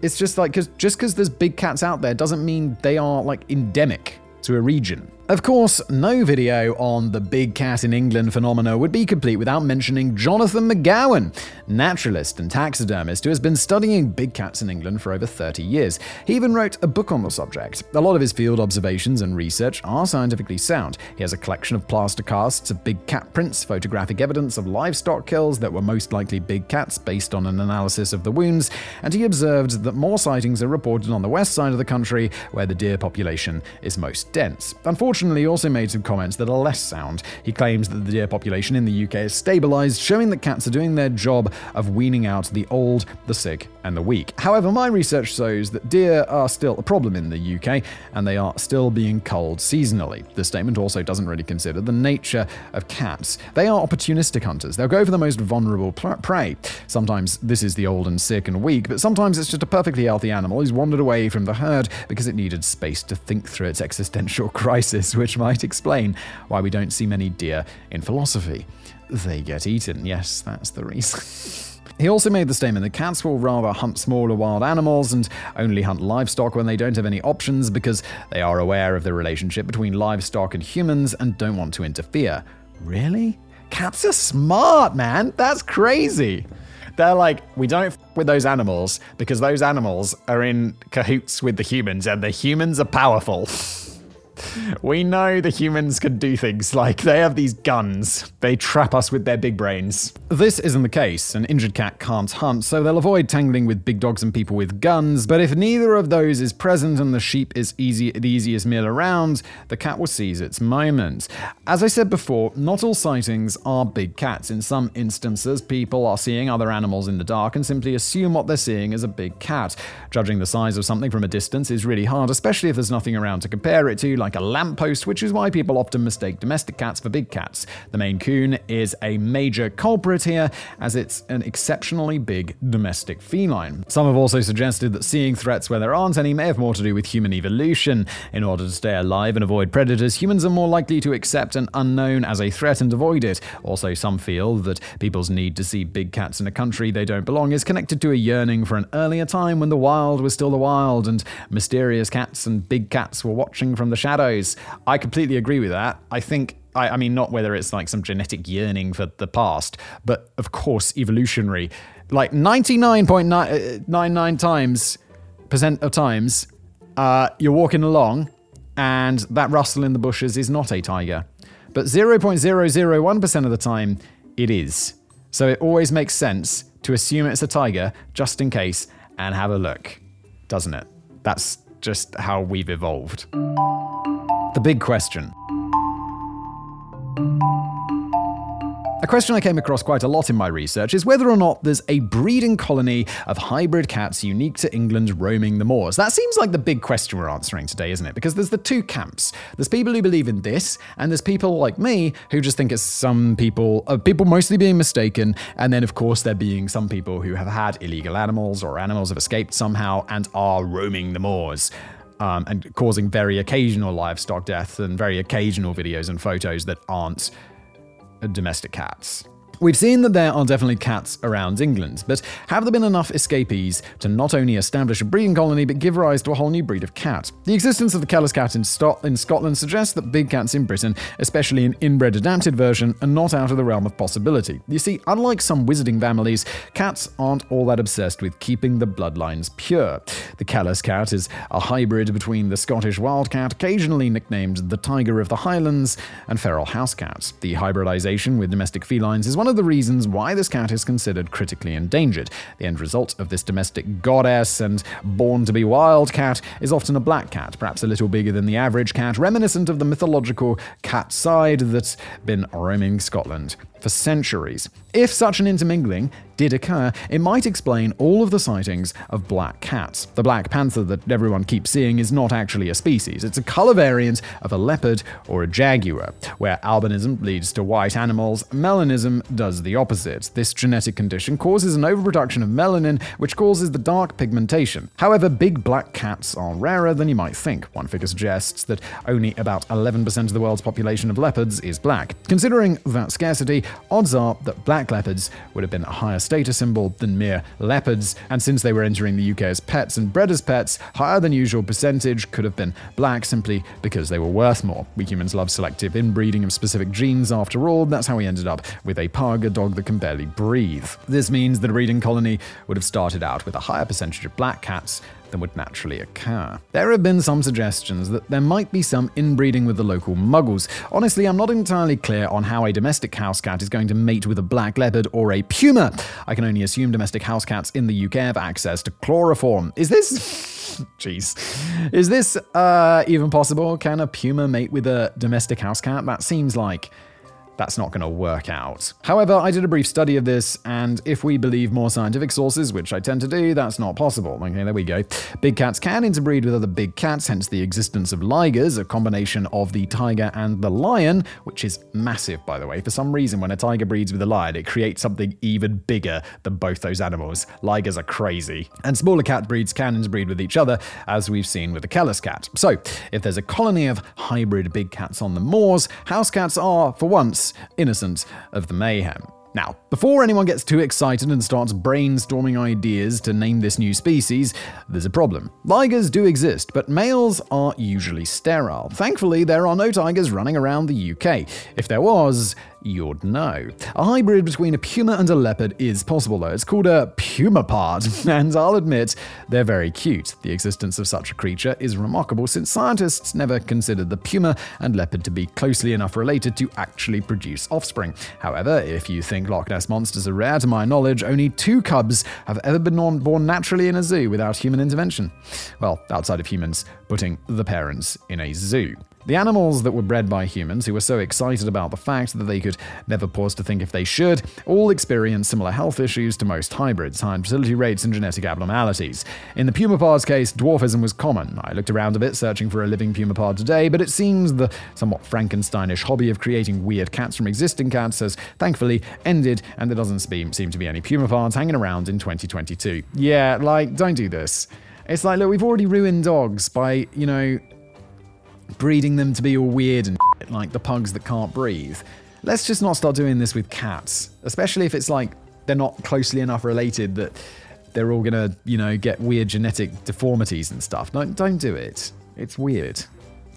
it's just like because just because there's big cats out there doesn't mean they are like endemic to a region. Of course, no video on the big cat in England phenomena would be complete without mentioning Jonathan McGowan, naturalist and taxidermist who has been studying big cats in England for over 30 years. He even wrote a book on the subject. A lot of his field observations and research are scientifically sound. He has a collection of plaster casts of big cat prints, photographic evidence of livestock kills that were most likely big cats based on an analysis of the wounds, and he observed that more sightings are reported on the west side of the country where the deer population is most dense. Unfortunately, he also made some comments that are less sound. He claims that the deer population in the UK is stabilised, showing that cats are doing their job of weaning out the old, the sick, and the weak. However, my research shows that deer are still a problem in the UK, and they are still being culled seasonally. The statement also doesn't really consider the nature of cats. They are opportunistic hunters. They'll go for the most vulnerable prey. Sometimes this is the old and sick and weak, but sometimes it's just a perfectly healthy animal who's wandered away from the herd because it needed space to think through its existential crisis which might explain why we don't see many deer in philosophy. They get eaten. Yes, that's the reason. He also made the statement that cats will rather hunt smaller wild animals and only hunt livestock when they don't have any options because they are aware of the relationship between livestock and humans and don't want to interfere. Really? Cats are smart, man. That's crazy. They're like, we don't f- with those animals because those animals are in cahoots with the humans and the humans are powerful. we know the humans can do things like they have these guns. They trap us with their big brains. This isn't the case. An injured cat can't hunt, so they'll avoid tangling with big dogs and people with guns. But if neither of those is present and the sheep is easy, the easiest meal around, the cat will seize its moment. As I said before, not all sightings are big cats. In some instances, people are seeing other animals in the dark and simply assume what they're seeing is a big cat. Judging the size of something from a distance is really hard, especially if there's nothing around to compare it to, like a lamppost, which is why people often mistake domestic cats for big cats. The Maine Coon is a major culprit here, as it's an exceptionally big domestic feline. Some have also suggested that seeing threats where there aren't any may have more to do with human evolution. In order to stay alive and avoid predators, humans are more likely to accept an unknown as a threat and avoid it. Also, some feel that people's need to see big cats in a country they don't belong is connected to a yearning for an earlier time when the wild was still the wild and mysterious cats and big cats were watching from the shadows. I completely agree with that. I think I, I, mean, not whether it's like some genetic yearning for the past, but of course, evolutionary. Like 99.99 times percent of times, uh, you're walking along and that rustle in the bushes is not a tiger. But 0.001% of the time, it is. So it always makes sense to assume it's a tiger just in case and have a look, doesn't it? That's just how we've evolved. The big question. A question I came across quite a lot in my research is whether or not there's a breeding colony of hybrid cats unique to England roaming the moors. That seems like the big question we're answering today, isn't it? Because there's the two camps. There's people who believe in this, and there's people like me who just think it's some people, uh, people mostly being mistaken, and then of course there being some people who have had illegal animals or animals have escaped somehow and are roaming the moors. Um, and causing very occasional livestock deaths and very occasional videos and photos that aren't domestic cats. We've seen that there are definitely cats around England, but have there been enough escapees to not only establish a breeding colony but give rise to a whole new breed of cat? The existence of the Kellas cat in, Sto- in Scotland suggests that big cats in Britain, especially an inbred adapted version, are not out of the realm of possibility. You see, unlike some wizarding families, cats aren't all that obsessed with keeping the bloodlines pure. The Kellas cat is a hybrid between the Scottish wildcat, occasionally nicknamed the Tiger of the Highlands, and feral house cats. The hybridization with domestic felines is one of the reasons why this cat is considered critically endangered. The end result of this domestic goddess and born to be wild cat is often a black cat, perhaps a little bigger than the average cat, reminiscent of the mythological cat sìth that's been roaming Scotland for centuries. If such an intermingling did occur, it might explain all of the sightings of black cats. The black panther that everyone keeps seeing is not actually a species, it's a color variant of a leopard or a jaguar. Where albinism leads to white animals, melanism does the opposite. This genetic condition causes an overproduction of melanin, which causes the dark pigmentation. However, big black cats are rarer than you might think. One figure suggests that only about 11% of the world's population of leopards is black. Considering that scarcity, odds are that black leopards would have been a higher status symbol than mere leopards, and since they were entering the UK as pets and bred as pets, higher than usual percentage could have been black simply because they were worth more. We humans love selective inbreeding of specific genes after all, that's how we ended up with a pug, a dog that can barely breathe. This means that a breeding colony would have started out with a higher percentage of black cats than would naturally occur. There have been some suggestions that there might be some inbreeding with the local muggles. Honestly, I'm not entirely clear on how a domestic house cat is going to mate with a black leopard or a puma. I can only assume domestic house cats in the UK have access to chloroform. Is this. Jeez. Is this uh, even possible? Can a puma mate with a domestic house cat? That seems like that's not going to work out. However, I did a brief study of this, and if we believe more scientific sources, which I tend to do, that's not possible. Okay, there we go. Big cats can interbreed with other big cats, hence the existence of ligers, a combination of the tiger and the lion, which is massive, by the way. For some reason, when a tiger breeds with a lion, it creates something even bigger than both those animals. Ligers are crazy. And smaller cat breeds can interbreed with each other, as we've seen with the Kellas cat. So, if there's a colony of hybrid big cats on the moors, house cats are, for once, innocent of the mayhem. Now, before anyone gets too excited and starts brainstorming ideas to name this new species, there's a problem. Ligers do exist, but males are usually sterile. Thankfully, there are no tigers running around the UK. If there was, you'd know. A hybrid between a puma and a leopard is possible, though. It's called a pumapard, and I'll admit, they're very cute. The existence of such a creature is remarkable since scientists never considered the puma and leopard to be closely enough related to actually produce offspring. However, if you think Loch Ness monsters are rare, to my knowledge, only two cubs have ever been born naturally in a zoo without human intervention. Well, outside of humans putting the parents in a zoo. The animals that were bred by humans, who were so excited about the fact that they could never pause to think if they should, all experience similar health issues to most hybrids, high fertility rates and genetic abnormalities. In the pumapard's case, dwarfism was common. I looked around a bit searching for a living pumapard today, but it seems the somewhat Frankensteinish hobby of creating weird cats from existing cats has thankfully ended, and there doesn't seem, to be any pumapards hanging around in 2022. Yeah, like, don't do this. It's like, look, we've already ruined dogs by, you know, breeding them to be all weird and shit, like the pugs that can't breathe. Let's just not start doing this with cats, especially if it's like they're not closely enough related that they're all gonna, you know, get weird genetic deformities and stuff. Don't don't do it. It's weird.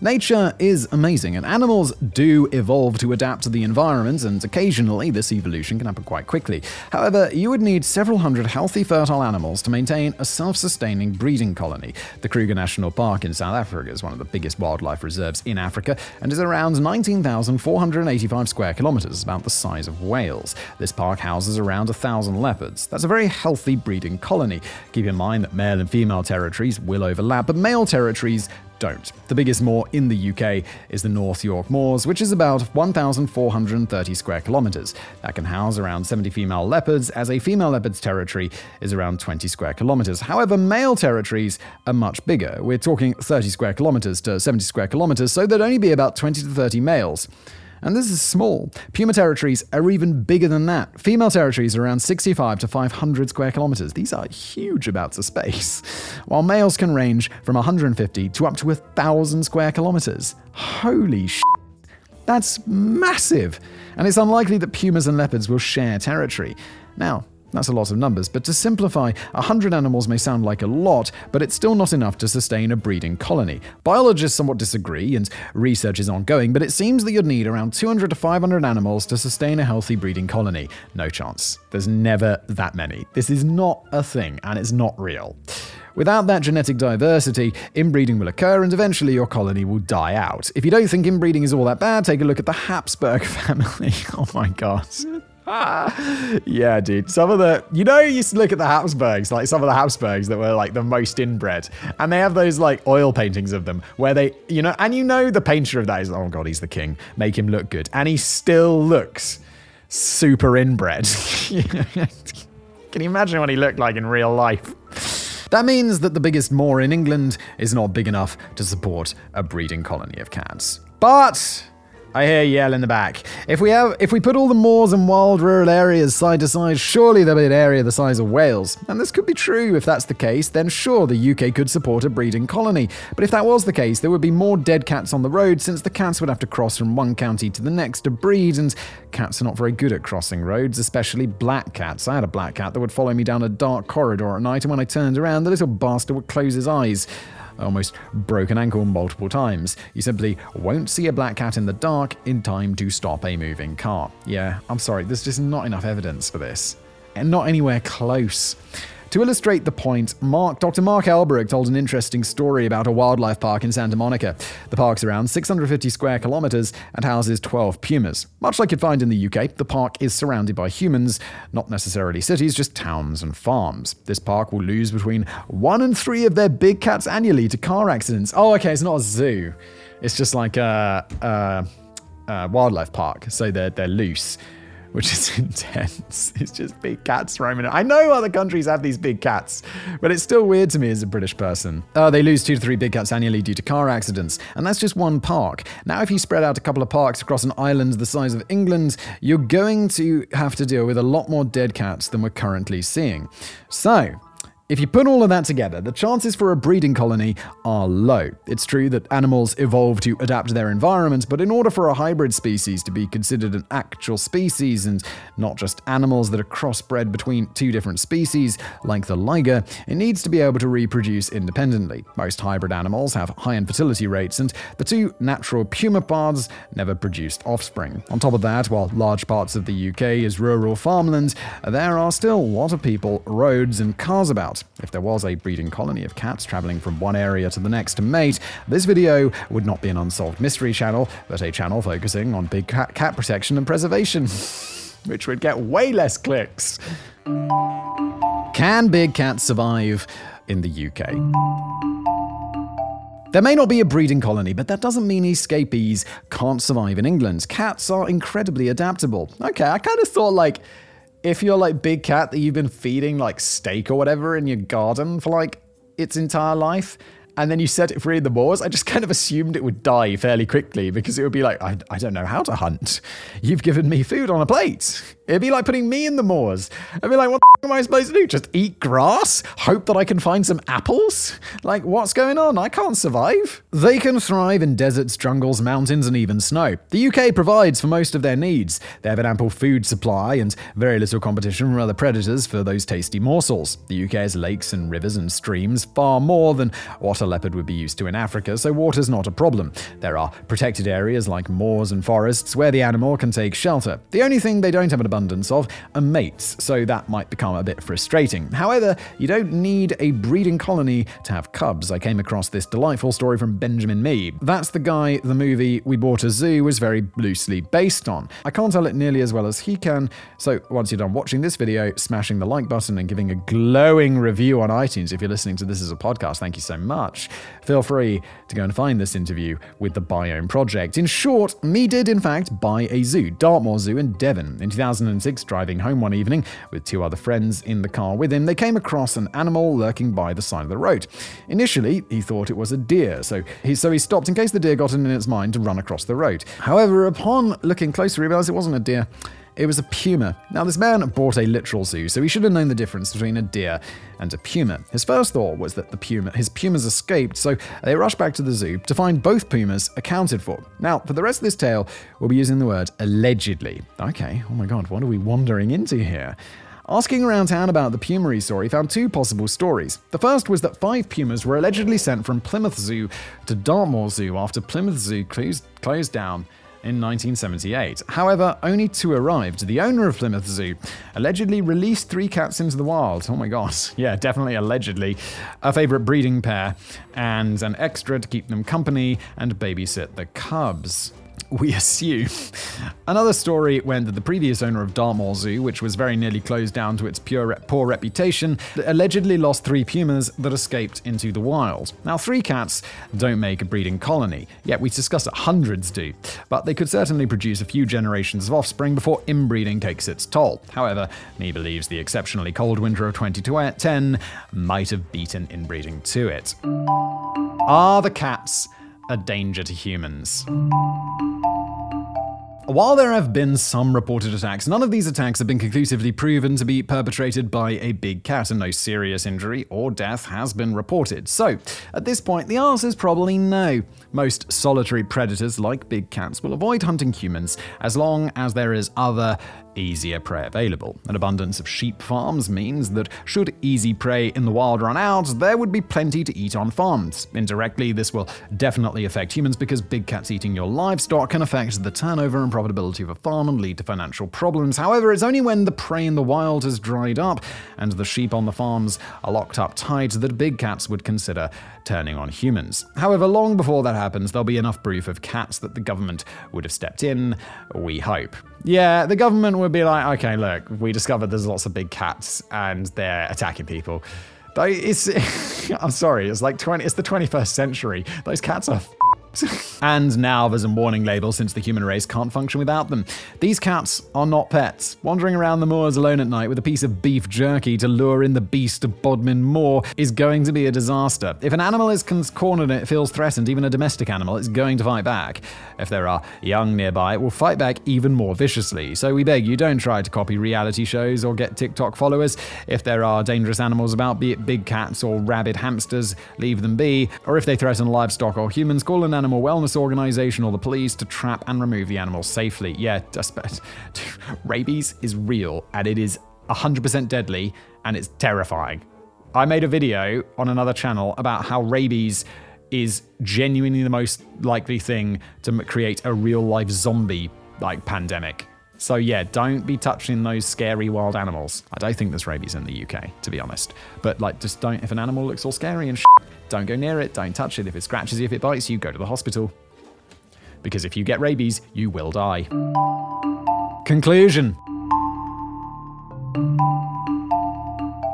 Nature is amazing, and animals do evolve to adapt to the environment, and occasionally this evolution can happen quite quickly. However, you would need several hundred healthy, fertile animals to maintain a self sustaining breeding colony. The Kruger National Park in South Africa is one of the biggest wildlife reserves in Africa and is around 19,485 square kilometers, about the size of Wales. This park houses around a thousand leopards. That's a very healthy breeding colony. Keep in mind that male and female territories will overlap, but male territories don't. The biggest moor in the UK is the North York Moors, which is about 1,430 square kilometres. That can house around 70 female leopards, as a female leopard's territory is around 20 square kilometres. However, male territories are much bigger. We're talking 30 square kilometres to 70 square kilometres, so there'd only be about 20 to 30 males. And this is small. Puma territories are even bigger than that. Female territories are around 65 to 500 square kilometers. These are huge amounts of space. While males can range from 150 to up to 1,000 square kilometers. Holy sh! That's massive. And it's unlikely that pumas and leopards will share territory. Now, that's a lot of numbers, but to simplify, 100 animals may sound like a lot, but it's still not enough to sustain a breeding colony. Biologists somewhat disagree, and research is ongoing, but it seems that you'd need around 200 to 500 animals to sustain a healthy breeding colony. No chance. There's never that many. This is not a thing, and it's not real. Without that genetic diversity, inbreeding will occur and eventually your colony will die out. If you don't think inbreeding is all that bad, take a look at the Habsburg family. oh my god. yeah, dude. Some of the, you know, you used to look at the Habsburgs, like some of the Habsburgs that were like the most inbred, and they have those like oil paintings of them where they, you know, and you know the painter of that is, oh god, he's the king. Make him look good, and he still looks super inbred. Can you imagine what he looked like in real life? That means that the biggest moor in England is not big enough to support a breeding colony of cats. But I hear yell in the back. If we have, if we put all the moors and wild rural areas side to side, surely there'll be an area the size of Wales. And this could be true. If that's the case, then sure, the UK could support a breeding colony. But if that was the case, there would be more dead cats on the road, since the cats would have to cross from one county to the next to breed, and cats are not very good at crossing roads, especially black cats. I had a black cat that would follow me down a dark corridor at night, and when I turned around, the little bastard would close his eyes almost broke an ankle multiple times. You simply won't see a black cat in the dark in time to stop a moving car. Yeah, I'm sorry, there's just not enough evidence for this. And not anywhere close. To illustrate the point, Mark, Dr. Mark Elbroch told an interesting story about a wildlife park in Santa Monica. The park's around 650 square kilometers and houses 12 pumas. Much like you'd find in the UK, the park is surrounded by humans, not necessarily cities, just towns and farms. This park will lose between one and three of their big cats annually to car accidents. Oh, okay, it's not a zoo. It's just like a, a, a wildlife park, so they're, they're loose which is intense. It's just big cats roaming. I know other countries have these big cats, but it's still weird to me as a British person. Oh, they lose two to three big cats annually due to car accidents, and that's just one park. Now, if you spread out a couple of parks across an island the size of England, you're going to have to deal with a lot more dead cats than we're currently seeing. So, if you put all of that together, the chances for a breeding colony are low. It's true that animals evolve to adapt to their environment, but in order for a hybrid species to be considered an actual species and not just animals that are crossbred between two different species, like the liger, it needs to be able to reproduce independently. Most hybrid animals have high infertility rates, and the two natural pumapards never produced offspring. On top of that, while large parts of the UK is rural farmland, there are still a lot of people, roads, and cars about. If there was a breeding colony of cats traveling from one area to the next to mate, this video would not be an unsolved mystery channel, but a channel focusing on big cat, cat protection and preservation, which would get way less clicks. Can big cats survive in the UK? There may not be a breeding colony, but that doesn't mean escapees can't survive in England. Cats are incredibly adaptable. Okay, I kind of thought like if you're like big cat that you've been feeding like steak or whatever in your garden for like its entire life, and then you set it free in the moors, I just kind of assumed it would die fairly quickly because it would be like, I, I don't know how to hunt. You've given me food on a plate. It'd be like putting me in the moors. I'd be like, what the am I supposed to do? Just eat grass? Hope that I can find some apples? Like, what's going on? I can't survive. They can thrive in deserts, jungles, mountains, and even snow. The UK provides for most of their needs. They have an ample food supply and very little competition from other predators for those tasty morsels. The UK has lakes and rivers and streams, far more than what a leopard would be used to in Africa, so water's not a problem. There are protected areas like moors and forests where the animal can take shelter. The only thing they don't have an abundance of are mates, so that might become a bit frustrating. However, you don't need a breeding colony to have cubs. I came across this delightful story from Benjamin Mee. That's the guy the movie We Bought a Zoo was very loosely based on. I can't tell it nearly as well as he can, so once you're done watching this video, smashing the like button and giving a glowing review on iTunes if you're listening to this as a podcast, thank you so much. Feel free to go and find this interview with the Biome Project. In short, Mee did in fact buy a zoo, Dartmoor Zoo in Devon, in 2000. 2006, driving home one evening with two other friends in the car with him, they came across an animal lurking by the side of the road. Initially, he thought it was a deer, so he, so he stopped in case the deer got in its mind to run across the road. However, upon looking closer, he realized it wasn't a deer. It was a puma. Now, this man bought a literal zoo, so he should have known the difference between a deer and a puma. His first thought was that the puma, his pumas escaped, so they rushed back to the zoo to find both pumas accounted for. Now, for the rest of this tale, we'll be using the word allegedly. Okay, oh my god, what are we wandering into here? Asking around town about the Pumary story found two possible stories. The first was that five pumas were allegedly sent from Plymouth Zoo to Dartmoor Zoo after Plymouth Zoo closed, closed down in 1978. However, only two arrived. The owner of Plymouth Zoo allegedly released three cats into the wild. Oh my god. Yeah, definitely allegedly. A favorite breeding pair, and an extra to keep them company and babysit the cubs we assume. Another story went that the previous owner of Dartmoor Zoo, which was very nearly closed down to its pure poor reputation, allegedly lost three pumas that escaped into the wild. Now, three cats don't make a breeding colony, yet we discussed that hundreds do, but they could certainly produce a few generations of offspring before inbreeding takes its toll. However, Mee believes the exceptionally cold winter of 2010 might have beaten inbreeding to it. Are the cats a danger to humans? While there have been some reported attacks, none of these attacks have been conclusively proven to be perpetrated by a big cat, and no serious injury or death has been reported. So, at this point, the answer is probably no. Most solitary predators, like big cats, will avoid hunting humans as long as there is other easier prey available. An abundance of sheep farms means that should easy prey in the wild run out, there would be plenty to eat on farms. Indirectly, this will definitely affect humans because big cats eating your livestock can affect the turnover and profitability of a farm and lead to financial problems. However, it's only when the prey in the wild has dried up and the sheep on the farms are locked up tight that big cats would consider turning on humans. However, long before that happens, there'll be enough proof of cats that the government would have stepped in, we hope. Yeah, the government would be like, okay, look, we discovered there's lots of big cats and they're attacking people. It's, I'm sorry, it's like 20, it's the 21st century. Those cats are and now there's a warning label since the human race can't function without them. These cats are not pets. Wandering around the moors alone at night with a piece of beef jerky to lure in the beast of Bodmin Moor is going to be a disaster. If an animal is cornered and it feels threatened, even a domestic animal, it's going to fight back. If there are young nearby, it will fight back even more viciously. So we beg you, don't try to copy reality shows or get TikTok followers. If there are dangerous animals about, be it big cats or rabid hamsters, leave them be. Or if they threaten livestock or humans, call an animal wellness organization or the police to trap and remove the animal safely. Yeah, rabies is real and it is 100% deadly and it's terrifying. I made a video on another channel about how rabies is genuinely the most likely thing to create a real life zombie like pandemic. So yeah, don't be touching those scary wild animals. I don't think there's rabies in the UK, to be honest. But like, just don't. If an animal looks all scary and don't go near it, don't touch it. If it scratches you, if it bites you, go to the hospital. Because if you get rabies, you will die. Conclusion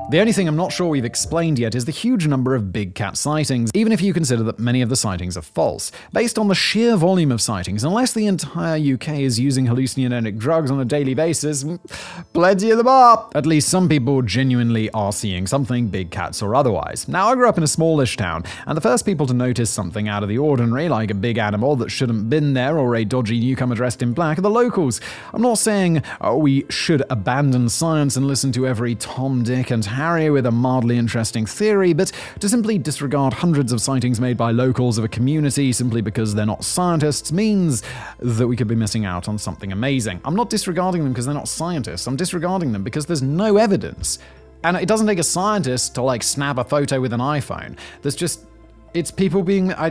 The only thing I'm not sure we've explained yet is the huge number of big cat sightings, even if you consider that many of the sightings are false. Based on the sheer volume of sightings, unless the entire UK is using hallucinogenic drugs on a daily basis, mm, plenty of them are. At least some people genuinely are seeing something, big cats or otherwise. Now, I grew up in a smallish town, and the first people to notice something out of the ordinary, like a big animal that shouldn't been there or a dodgy newcomer dressed in black, are the locals. I'm not saying oh, we should abandon science and listen to every Tom, Dick, and With a mildly interesting theory, but to simply disregard hundreds of sightings made by locals of a community simply because they're not scientists means that we could be missing out on something amazing. I'm not disregarding them because they're not scientists, I'm disregarding them because there's no evidence. And it doesn't take a scientist to like snap a photo with an iPhone. There's just it's people being I,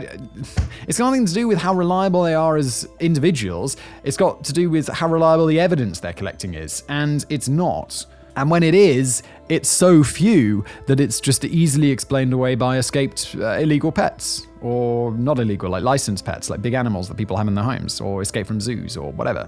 it's got nothing to do with how reliable they are as individuals it's got to do with how reliable the evidence they're collecting is and it's not and when it is, it's so few that it's just easily explained away by escaped uh, illegal pets. Or not illegal, like licensed pets, like big animals that people have in their homes, or escape from zoos, or whatever.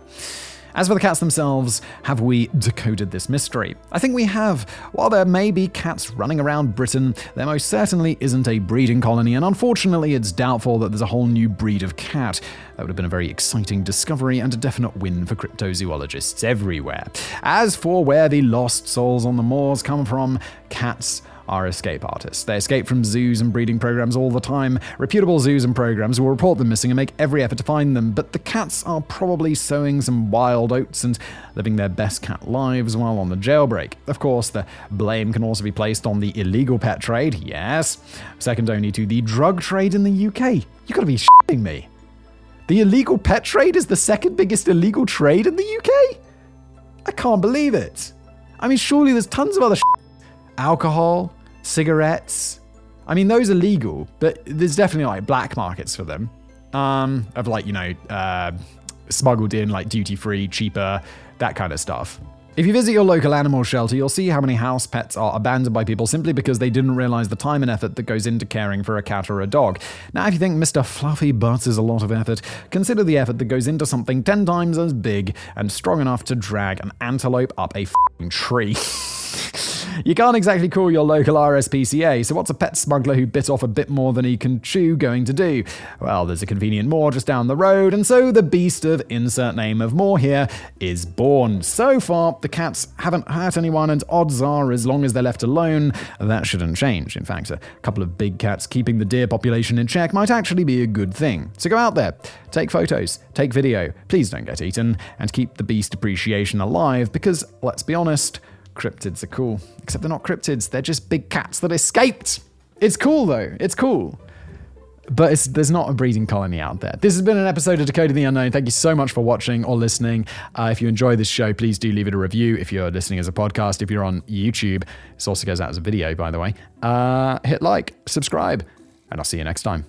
As for the cats themselves, have we decoded this mystery? I think we have. While there may be cats running around Britain, there most certainly isn't a breeding colony, and unfortunately, it's doubtful that there's a whole new breed of cat. That would have been a very exciting discovery and a definite win for cryptozoologists everywhere. As for where the lost souls on the moors come from, cats are escape artists. They escape from zoos and breeding programs all the time. Reputable zoos and programs will report them missing and make every effort to find them, but the cats are probably sowing some wild oats and living their best cat lives while on the jailbreak. Of course, the blame can also be placed on the illegal pet trade, yes, second only to the drug trade in the UK. You gotta be shitting me. The illegal pet trade is the second biggest illegal trade in the UK? I can't believe it. I mean, surely there's tons of other alcohol, cigarettes. I mean, those are legal, but there's definitely like black markets for them. Um, of like you know, uh, smuggled in like duty free, cheaper, that kind of stuff. If you visit your local animal shelter, you'll see how many house pets are abandoned by people simply because they didn't realize the time and effort that goes into caring for a cat or a dog. Now, if you think Mr. Fluffy Butts is a lot of effort, consider the effort that goes into something 10 times as big and strong enough to drag an antelope up a tree. You can't exactly call your local RSPCA, so what's a pet smuggler who bit off a bit more than he can chew going to do? Well, there's a convenient moor just down the road, and so the beast of insert name of moor here is born. So far, the cats haven't hurt anyone, and odds are, as long as they're left alone, that shouldn't change. In fact, a couple of big cats keeping the deer population in check might actually be a good thing. So go out there, take photos, take video, please don't get eaten, and keep the beast appreciation alive, because let's be honest, Cryptids are cool. Except they're not cryptids, they're just big cats that escaped. It's cool though, it's cool. But there's not a breeding colony out there. This has been an episode of Decoding the Unknown. Thank you so much for watching or listening. Uh, if you enjoy this show, please do leave it a review. If you're listening as a podcast, if you're on YouTube, this also goes out as a video, by the way. Uh, hit like, subscribe, and I'll see you next time.